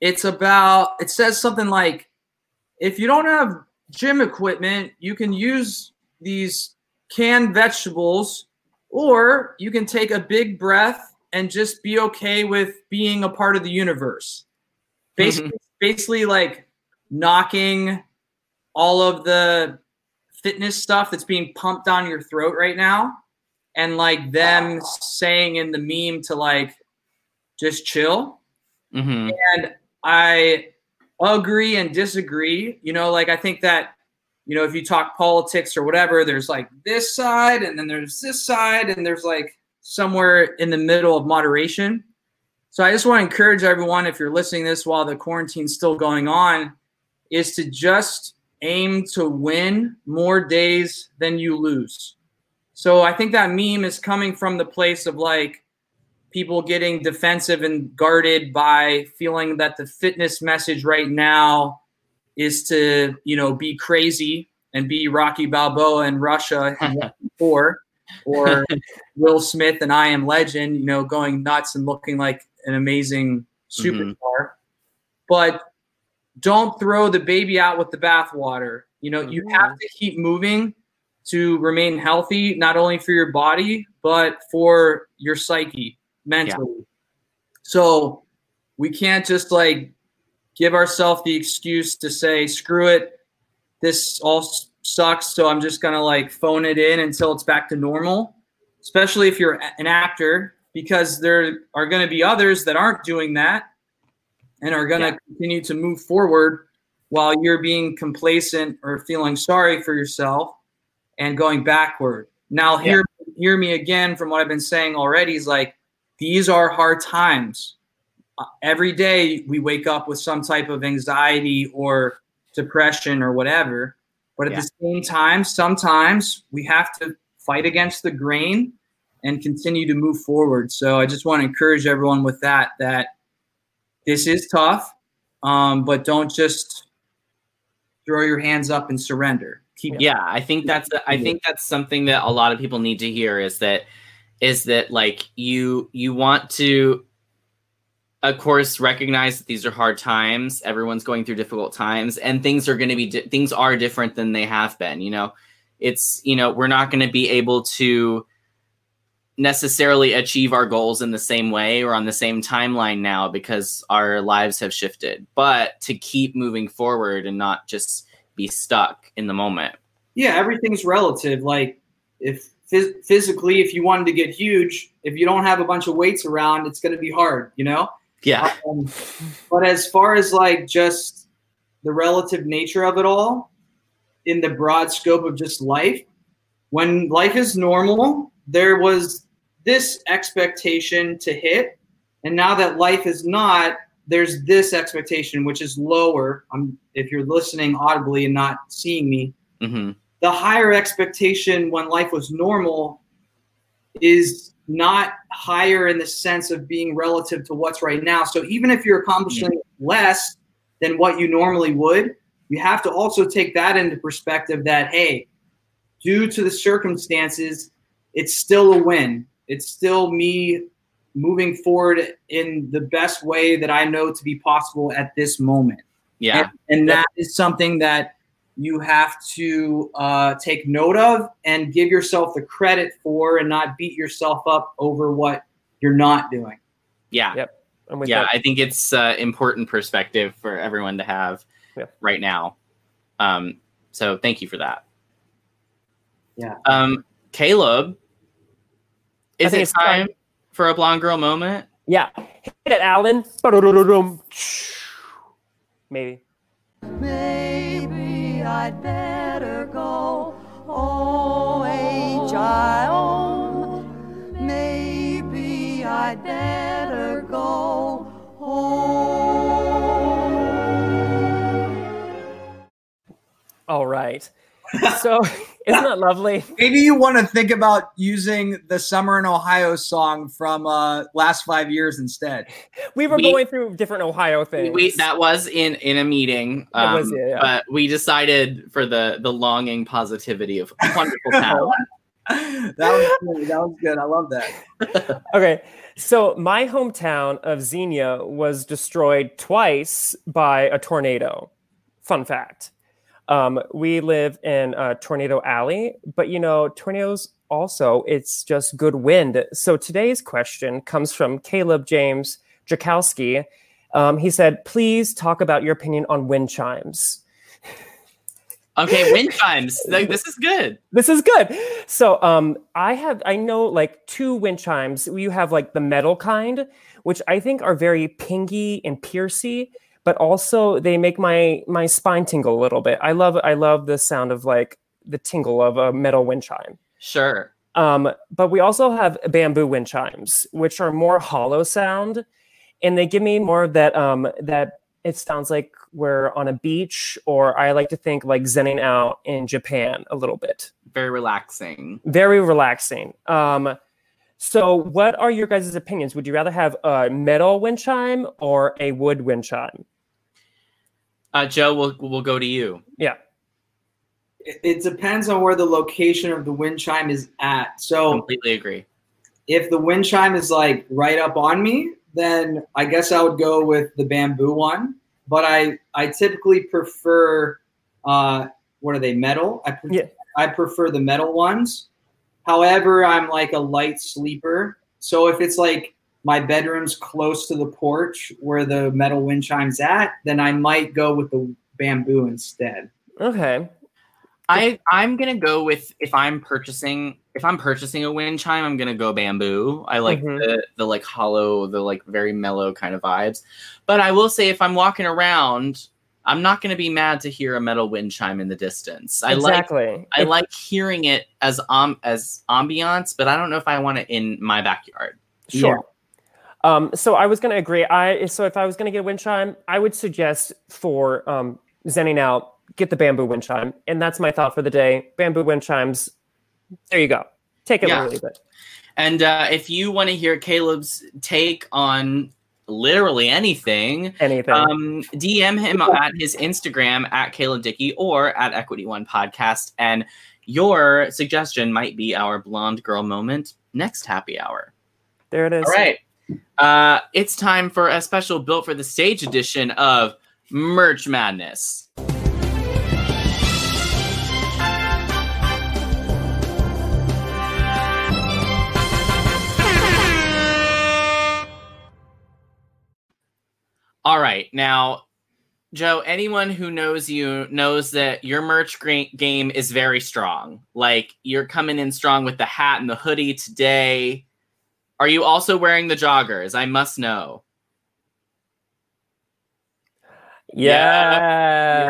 It's about it says something like if you don't have gym equipment, you can use these canned vegetables, or you can take a big breath and just be okay with being a part of the universe. Basically, basically like knocking all of the fitness stuff that's being pumped down your throat right now, and like them saying in the meme to like just chill. Mhm. And I agree and disagree. You know, like I think that, you know, if you talk politics or whatever, there's like this side and then there's this side and there's like somewhere in the middle of moderation. So I just want to encourage everyone, if you're listening this while the quarantine's still going on, is to just aim to win more days than you lose. So I think that meme is coming from the place of like, people getting defensive and guarded by feeling that the fitness message right now is to you know be crazy and be Rocky Balboa in Russia four, or Will Smith and I Am Legend, you know, going nuts and looking like an amazing mm-hmm. superstar. But don't throw the baby out with the bathwater. You know, you have mm-hmm. to keep moving to remain healthy, not only for your body, but for your psyche mentally. So we can't just like give ourselves the excuse to say, screw it, this all sucks. So I'm just going to like phone it in until it's back to normal, especially if you're an actor, because there are going to be others that aren't doing that and are going to continue to move forward while you're being complacent or feeling sorry for yourself and going backward. Now hear hear me again from what I've been saying already is like these are hard times. Uh, every day we wake up with some type of anxiety or depression or whatever. But at Yeah. the same time, sometimes we have to fight against the grain and continue to move forward. So I just want to encourage everyone with that that this is tough, um, but don't just throw your hands up and surrender. Keep yeah i think that's i think that's something that a lot of people need to hear is that is that like you you want to of course recognize that these are hard times. Everyone's going through difficult times and things are going to be di- things are different than they have been you know? It's you know we're not going to be able to necessarily achieve our goals in the same way or on the same timeline now because our lives have shifted. But to keep moving forward and not just be stuck in the moment. Yeah, everything's relative. Like if phys- physically, if you wanted to get huge, if you don't have a bunch of weights around, it's going to be hard, you know? yeah Um, but as far as like just the relative nature of it all, in the broad scope of just life, when life is normal, there was this expectation to hit. And now that life is not, there's this expectation, which is lower. Um, if you're listening audibly and not seeing me, hmm the higher expectation when life was normal is not higher in the sense of being relative to what's right now. So even if you're accomplishing less than what you normally would, you have to also take that into perspective that, hey, due to the circumstances, it's still a win. It's still me moving forward in the best way that I know to be possible at this moment. Yeah. And, and that is something that you have to uh, take note of and give yourself the credit for and not beat yourself up over what you're not doing. Yeah. Yep. I'm with yeah, that. I think it's uh, important perspective for everyone to have right now. Um, so thank you for that. Yeah. Um, Caleb, is it time- time for a blonde girl moment? Yeah. Hit it, Alan. Maybe. Maybe I'd better go. Oh, H-I-O. Maybe I'd better go All right. So isn't that lovely? Maybe you want to think about using the Summer in Ohio song from uh, last five years instead. We were We- going through different Ohio things. We that was in in a meeting, It was, um, yeah, yeah. but we decided for the the longing positivity of wonderful talent. that was good. That was good. I love that. okay. So my hometown of Xenia was destroyed twice by a tornado. Fun fact. Um, we live in a tornado alley, but you know, tornadoes also, it's just good wind. So today's question comes from Caleb James Jakowski. Um, he said, please talk about your opinion on wind chimes. Okay, wind chimes. Like, this is good. This is good. So um I have I know like two wind chimes. You have like the metal kind, which I think are very pingy and piercy, but also they make my my spine tingle a little bit. I love I love the sound of like the tingle of a metal wind chime. Sure. Um, but we also have bamboo wind chimes, which are more hollow sound, and they give me more of that um that it sounds like we're on a beach, or I like to think like zenning out in Japan a little bit Very relaxing. very relaxing. Um, so, what are your guys' opinions? Would you rather have a metal wind chime or a wood wind chime? Uh, Joe, we'll we'll go to you. Yeah. It, it depends on where the location of the wind chime is at. So Completely agree. if the wind chime is like right up on me, then I guess I would go with the bamboo one. But I I typically prefer uh what are they metal? I pre- I prefer the metal ones. However, I'm like a light sleeper, so if it's like my bedroom's close to the porch where the metal wind chime's at, then I might go with the bamboo instead. Okay. I I'm gonna go with if I'm purchasing if I'm purchasing a wind chime, I'm gonna go bamboo. I like Mhm. the the like hollow, the like very mellow kind of vibes. But I will say if I'm walking around I'm not going to be mad to hear a metal wind chime in the distance. I Exactly. like I If- like hearing it as um as ambiance, but I don't know if I want it in my backyard. Sure. Um, so I was going to agree. I so if I was going to get a wind chime, I would suggest for um, zenning out, get the bamboo wind chime, and that's my thought for the day. Bamboo wind chimes. There you go. Take it Yeah. or leave it. And uh, if you want to hear Caleb's take on literally anything, anything, um, DM him at his Instagram at Caleb Dickey or at Equity One Podcast, and your suggestion might be our blonde girl moment next happy hour. There it is. All right, uh, it's time for a special built for the stage edition of Merch Madness. All right, now, Joe. Anyone who knows you knows that your merch game is very strong. Like you're coming in strong with the hat and the hoodie today. Are you also wearing the joggers? I must know. Yep.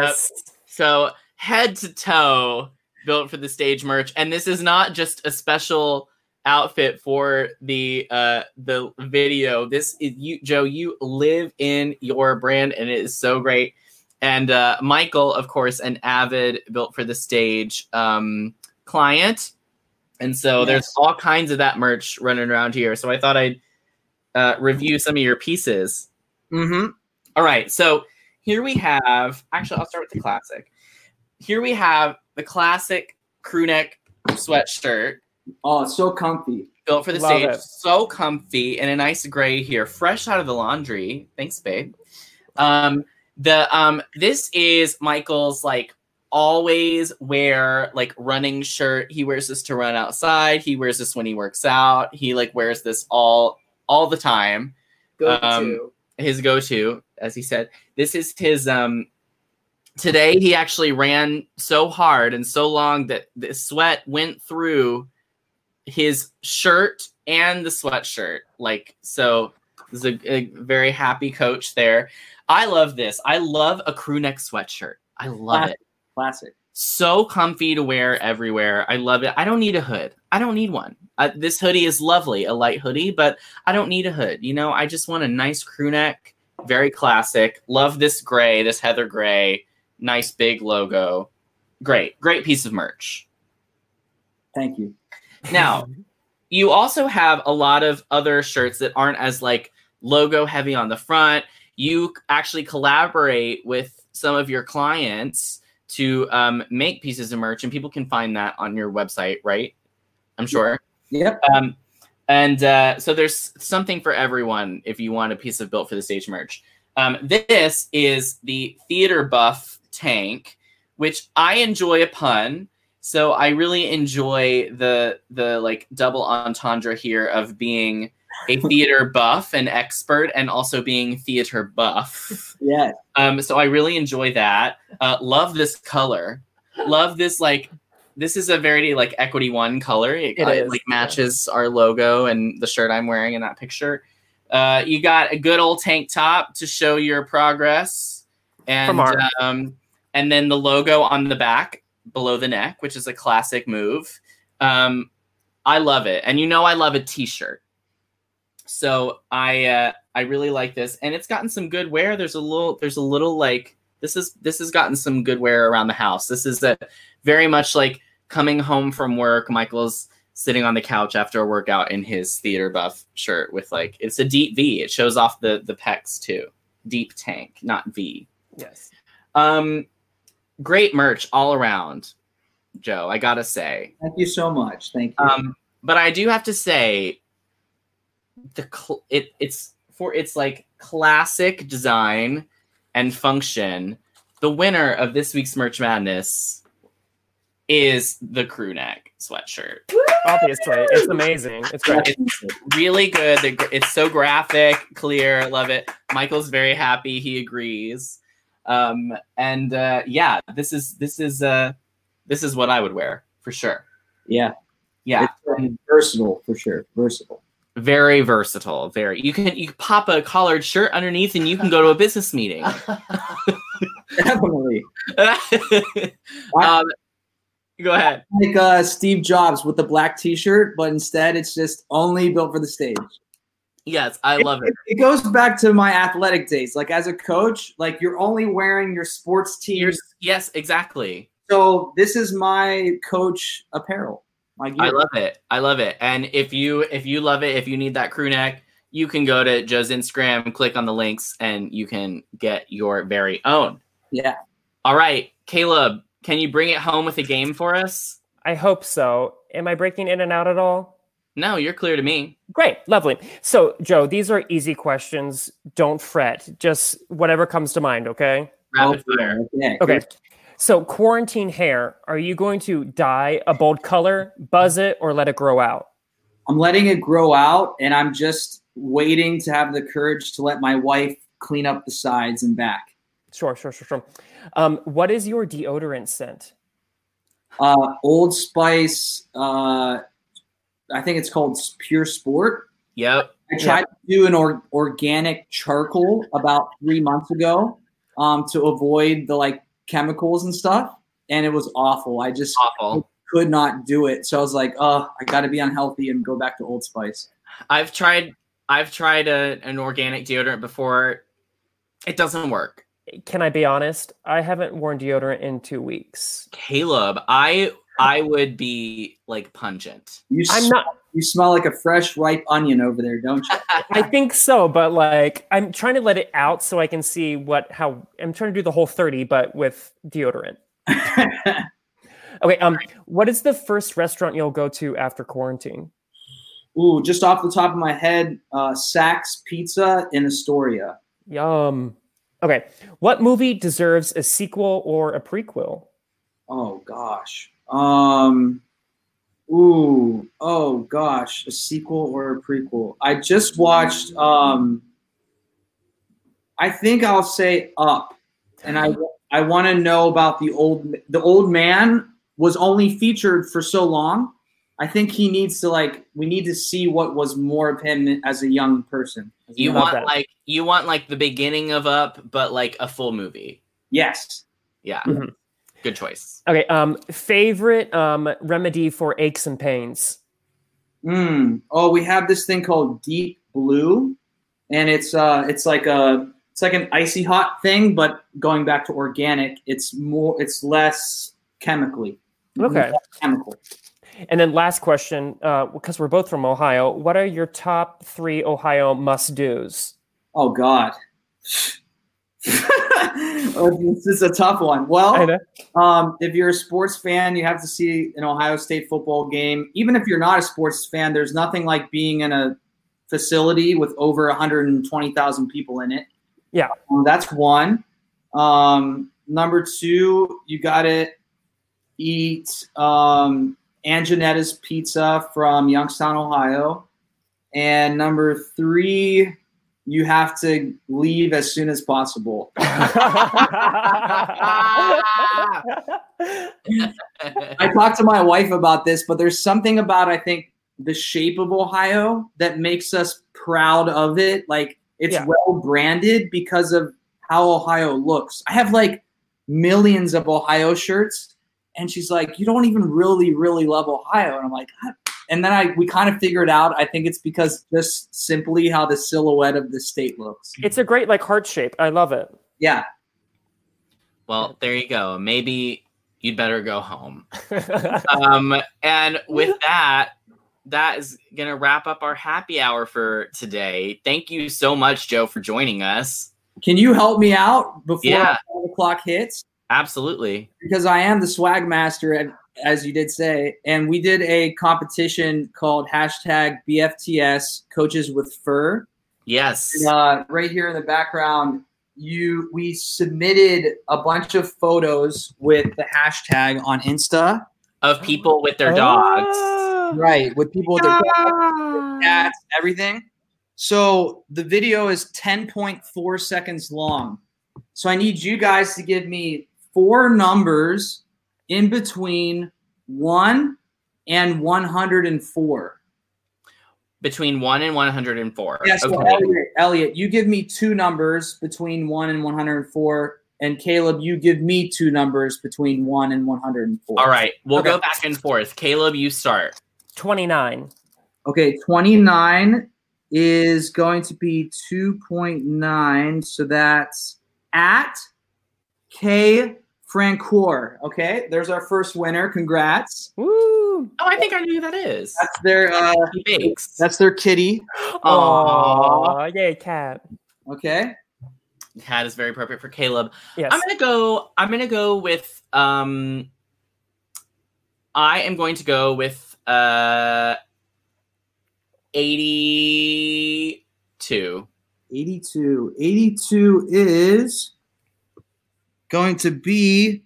Yes. So head to toe built for the stage merch, and this is not just a special outfit for the uh the video. This is you, Joe. You live in your brand, and it is so great. And uh, Michael, of course, an avid built for the stage um, client, and so there's all kinds of that merch running around here. So I thought I'd uh, review some of your pieces. Mm-hmm. All right, so here we have. Actually, I'll start with the classic. Here we have the classic crew neck sweatshirt. Oh, so comfy. Built for the Love stage, it. so comfy, and a nice gray here, fresh out of the laundry. Thanks, babe. Um, the um, this is Michael's like always wear like running shirt. He wears this to run outside. He wears this when he works out. He like wears this all all the time. Go-to. Um, his go-to, as he said. This is his um today he actually ran so hard and so long that the sweat went through his shirt and the sweatshirt. Like so this is a, a very happy coach there. I love this. I love a crew neck sweatshirt. I love it. Classic. So comfy to wear everywhere. I love it. I don't need a hood. I don't need one. Uh, this hoodie is lovely, a light hoodie, but I don't need a hood. You know, I just want a nice crew neck, very classic. Love this gray, this heather gray, nice big logo. Great, great piece of merch. Thank you. Now, you also have a lot of other shirts that aren't as like logo heavy on the front. You actually collaborate with some of your clients to um, make pieces of merch, and people can find that on your website, right? I'm sure. Yep. Um, and uh, so there's something for everyone if you want a piece of built for the stage merch. Um, this is the theater buff tank, which I enjoy a pun. So I really enjoy the the like double entendre here of being a theater buff and expert and also being theater buff. Yeah. Um, so I really enjoy that. Uh, love this color. Love this like this is a very like equity one color. It, It uh, like matches our logo and the shirt I'm wearing in that picture. Uh, you got a good old tank top to show your progress, and um, and then the logo on the back below the neck, which is a classic move. Um, I love it, and you know I love a t-shirt. So I uh, I really like this, and it's gotten some good wear. There's a little there's a little like this is this has gotten some good wear around the house. This is a very much like coming home from work. Michael's sitting on the couch after a workout in his theater buff shirt with like it's a deep V. It shows off the the pecs too. Deep tank, not V. Yes. Um, great merch all around, Joe. I gotta say. Thank you so much. Thank you. Um, but I do have to say, the cl- it it's for its like classic design and function. The winner of this week's Merch Madness is the crew neck sweatshirt. Obviously, it's amazing. It's great. It's really good. It's so graphic, clear. Love it. Michael's very happy. He agrees. Um, and uh, yeah, this is this is uh, this is what I would wear for sure. yeah. Yeah, It's, um, versatile for sure. Versatile. Very versatile. Very. You can you can pop a collared shirt underneath, and you can go to a business meeting. Definitely. um, go ahead. Like uh, Steve Jobs with the black T-shirt, but instead it's just only built for the stage. Yes, I love it. It goes back to my athletic days. Like as a coach, like you're only wearing your sports team. Yes, exactly. So this is my coach apparel. My gear. I love it. I love it. And if you if you love it, if you need that crew neck, you can go to Joe's Instagram, click on the links, and you can get your very own. Yeah. All right, Caleb, can you bring it home with a game for us? I hope so. Am I breaking in and out at all? No, you're clear to me. Great, lovely. So, Joe, these are easy questions. Don't fret. Just whatever comes to mind, okay? Rapid fire. Okay. So, quarantine hair, are you going to dye a bold color, buzz it, or let it grow out? I'm letting it grow out, and I'm just waiting to have the courage to let my wife clean up the sides and back. Sure, sure, sure, sure. Um, what is your deodorant scent? Uh, Old Spice. Uh, I think it's called Pure Sport. Yep. I tried to do an or- organic charcoal about three months ago um, to avoid the like chemicals and stuff, and it was awful. I just awful. could not do it. So I was like, oh, I got to be unhealthy and go back to Old Spice. I've tried I've tried a, an organic deodorant before. It doesn't work. Can I be honest? I haven't worn deodorant in two weeks. Caleb, I I would be like pungent. You I'm s- not- You smell like a fresh, ripe onion over there, don't you? I think so, but like I'm trying to let it out so I can see what how I'm trying to do the whole 30, but with deodorant. okay, um, what is the first restaurant you'll go to after quarantine? Ooh, just off the top of my head, uh, Saks Pizza in Astoria. Yum. Okay, what movie deserves a sequel or a prequel? Oh gosh. Um. Ooh. Oh gosh. A sequel or a prequel? I just watched. Um. I think I'll say Up, and I I want to know about the old the old man was only featured for so long. I think he needs to like we need to see what was more of him as a young person. You young- want like you want like the beginning of Up, but like a full movie. yes. Yeah. Mhm. Good choice. Okay, um, favorite um remedy for aches and pains. Mm. Oh, we have this thing called Deep Blue, and it's uh, it's like a it's like an icy hot thing, but going back to organic, it's more, it's less chemically. Okay. Less chemical. And then last question, uh, because we're both from Ohio, what are your top three Ohio must dos? Oh God. oh, this is a tough one. Well, um, if you're a sports fan, you have to see an Ohio State football game. Even if you're not a sports fan, there's nothing like being in a facility with over 120,000 people in it. Yeah. Um, that's one. Um, number two, you got to eat um, Pizza from Youngstown, Ohio. And number three, you have to leave as soon as possible. I talked to my wife about this, but there's something about I think the shape of Ohio that makes us proud of it. Like it's Yeah. well branded because of how Ohio looks. I have like millions of Ohio shirts, and she's like, "You don't even really, really love Ohio," and I'm like. "I-" And then I we kind of figured out. I think it's because just simply how the silhouette of the state looks. it's a great like heart shape. I love it. Yeah, Well, there you go. Maybe you'd better go home. um, and with that, that is gonna wrap up our happy hour for today. Thank you so much, Joe, for joining us. Can you help me out before Yeah. five o'clock hits? Absolutely. Because I am the swag master, and- as you did say, and we did a competition called hashtag BFTS Coaches with Fur. Yes. And, uh, right here in the background, you we submitted a bunch of photos with the hashtag on Insta. Of people with their dogs. Right, with people with their dogs, cats, everything. So the video is 10.4 seconds long. So I need you guys to give me four numbers in between 1 and 104. Between one and one hundred and four. Yeah, so okay. Elliot, Elliot, you give me two numbers between 1 and 104. and Caleb, you give me two numbers between one and one hundred and four. All right, we'll Okay. go back and forth. Caleb, you start. 29. Okay, 29 is going to be 2.9. So that's at K Francoeur. Okay, there's our first winner. Congrats. Woo! Oh, I think I knew who that is. That's their uh bakes. that's their kitty. Aw, yay, cat. Okay. Cat is very appropriate for Caleb. Yes. I'm gonna go. I'm gonna go with. Um, I am going to go with uh, eighty-two. 82. 82 is going to be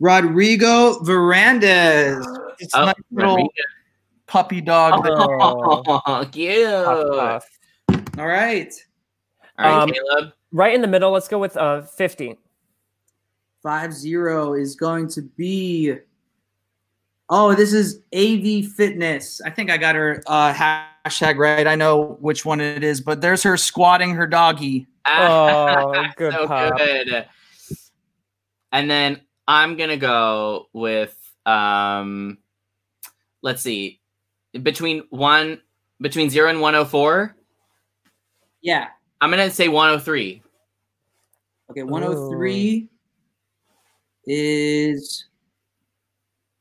Rodrigo Verandas. It's Oh, my little Rodrigo. puppy dog. that- Oh, cute. Puff, puff. All right. All right, Um, Caleb. Right in the middle, let's go with uh 50. 5 0 is going to be. Oh, this is AV Fitness. I think I got her uh, hashtag right. I know which one it is, but there's her squatting her doggy. Oh, good so pop. good. And then I'm gonna go with um, let's see, between one between zero and one hundred four. Yeah. I'm gonna say one hundred three. Okay, 103 is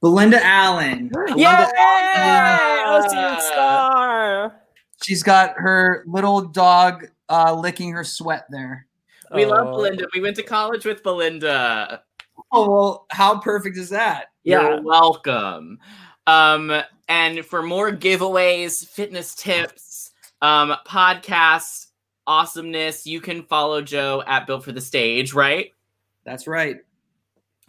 Belinda Allen. Belinda Yay! Allen. Star. She's got her little dog uh, licking her sweat there. We love Oh. Belinda. We went to college with Belinda. Oh well, how perfect is that? Yeah. You're welcome. Um, and for more giveaways, fitness tips, um, podcasts, awesomeness, you can follow Joe at Built for the Stage, right? That's right.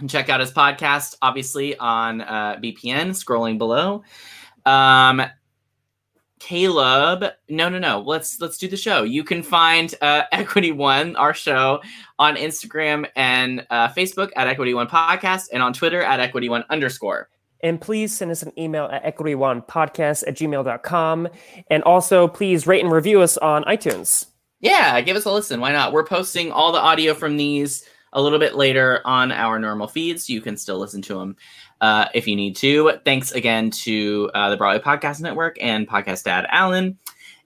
And check out his podcast, obviously, on uh, BPN, scrolling below. Um, Caleb, no, no, no. Let's let's do the show. You can find uh, Equity One, our show, on Instagram and uh, Facebook at Equity One Podcast, and on Twitter at Equity One underscore. And please send us an email at equity1podcast at gmail.com. And also, please rate and review us on iTunes. Yeah, give us a listen. Why not? We're posting all the audio from these a little bit later on our normal feeds. You can still listen to them uh, if you need to. Thanks again to uh, the Broadway Podcast Network and Podcast Dad Alan.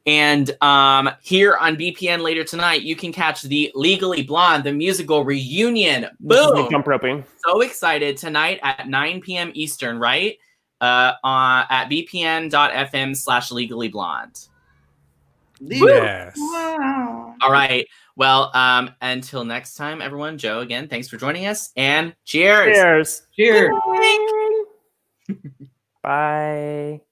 And um, here on BPN later tonight, you can catch the Legally Blonde, the musical reunion. Boom! jump roping. so excited tonight at 9 p.m. Eastern, right? Uh, on, at bpn.fm slash legally blonde. Yes. All right. Well, um, until next time, everyone, Joe, again, thanks for joining us and cheers. Cheers. Cheers. Bye.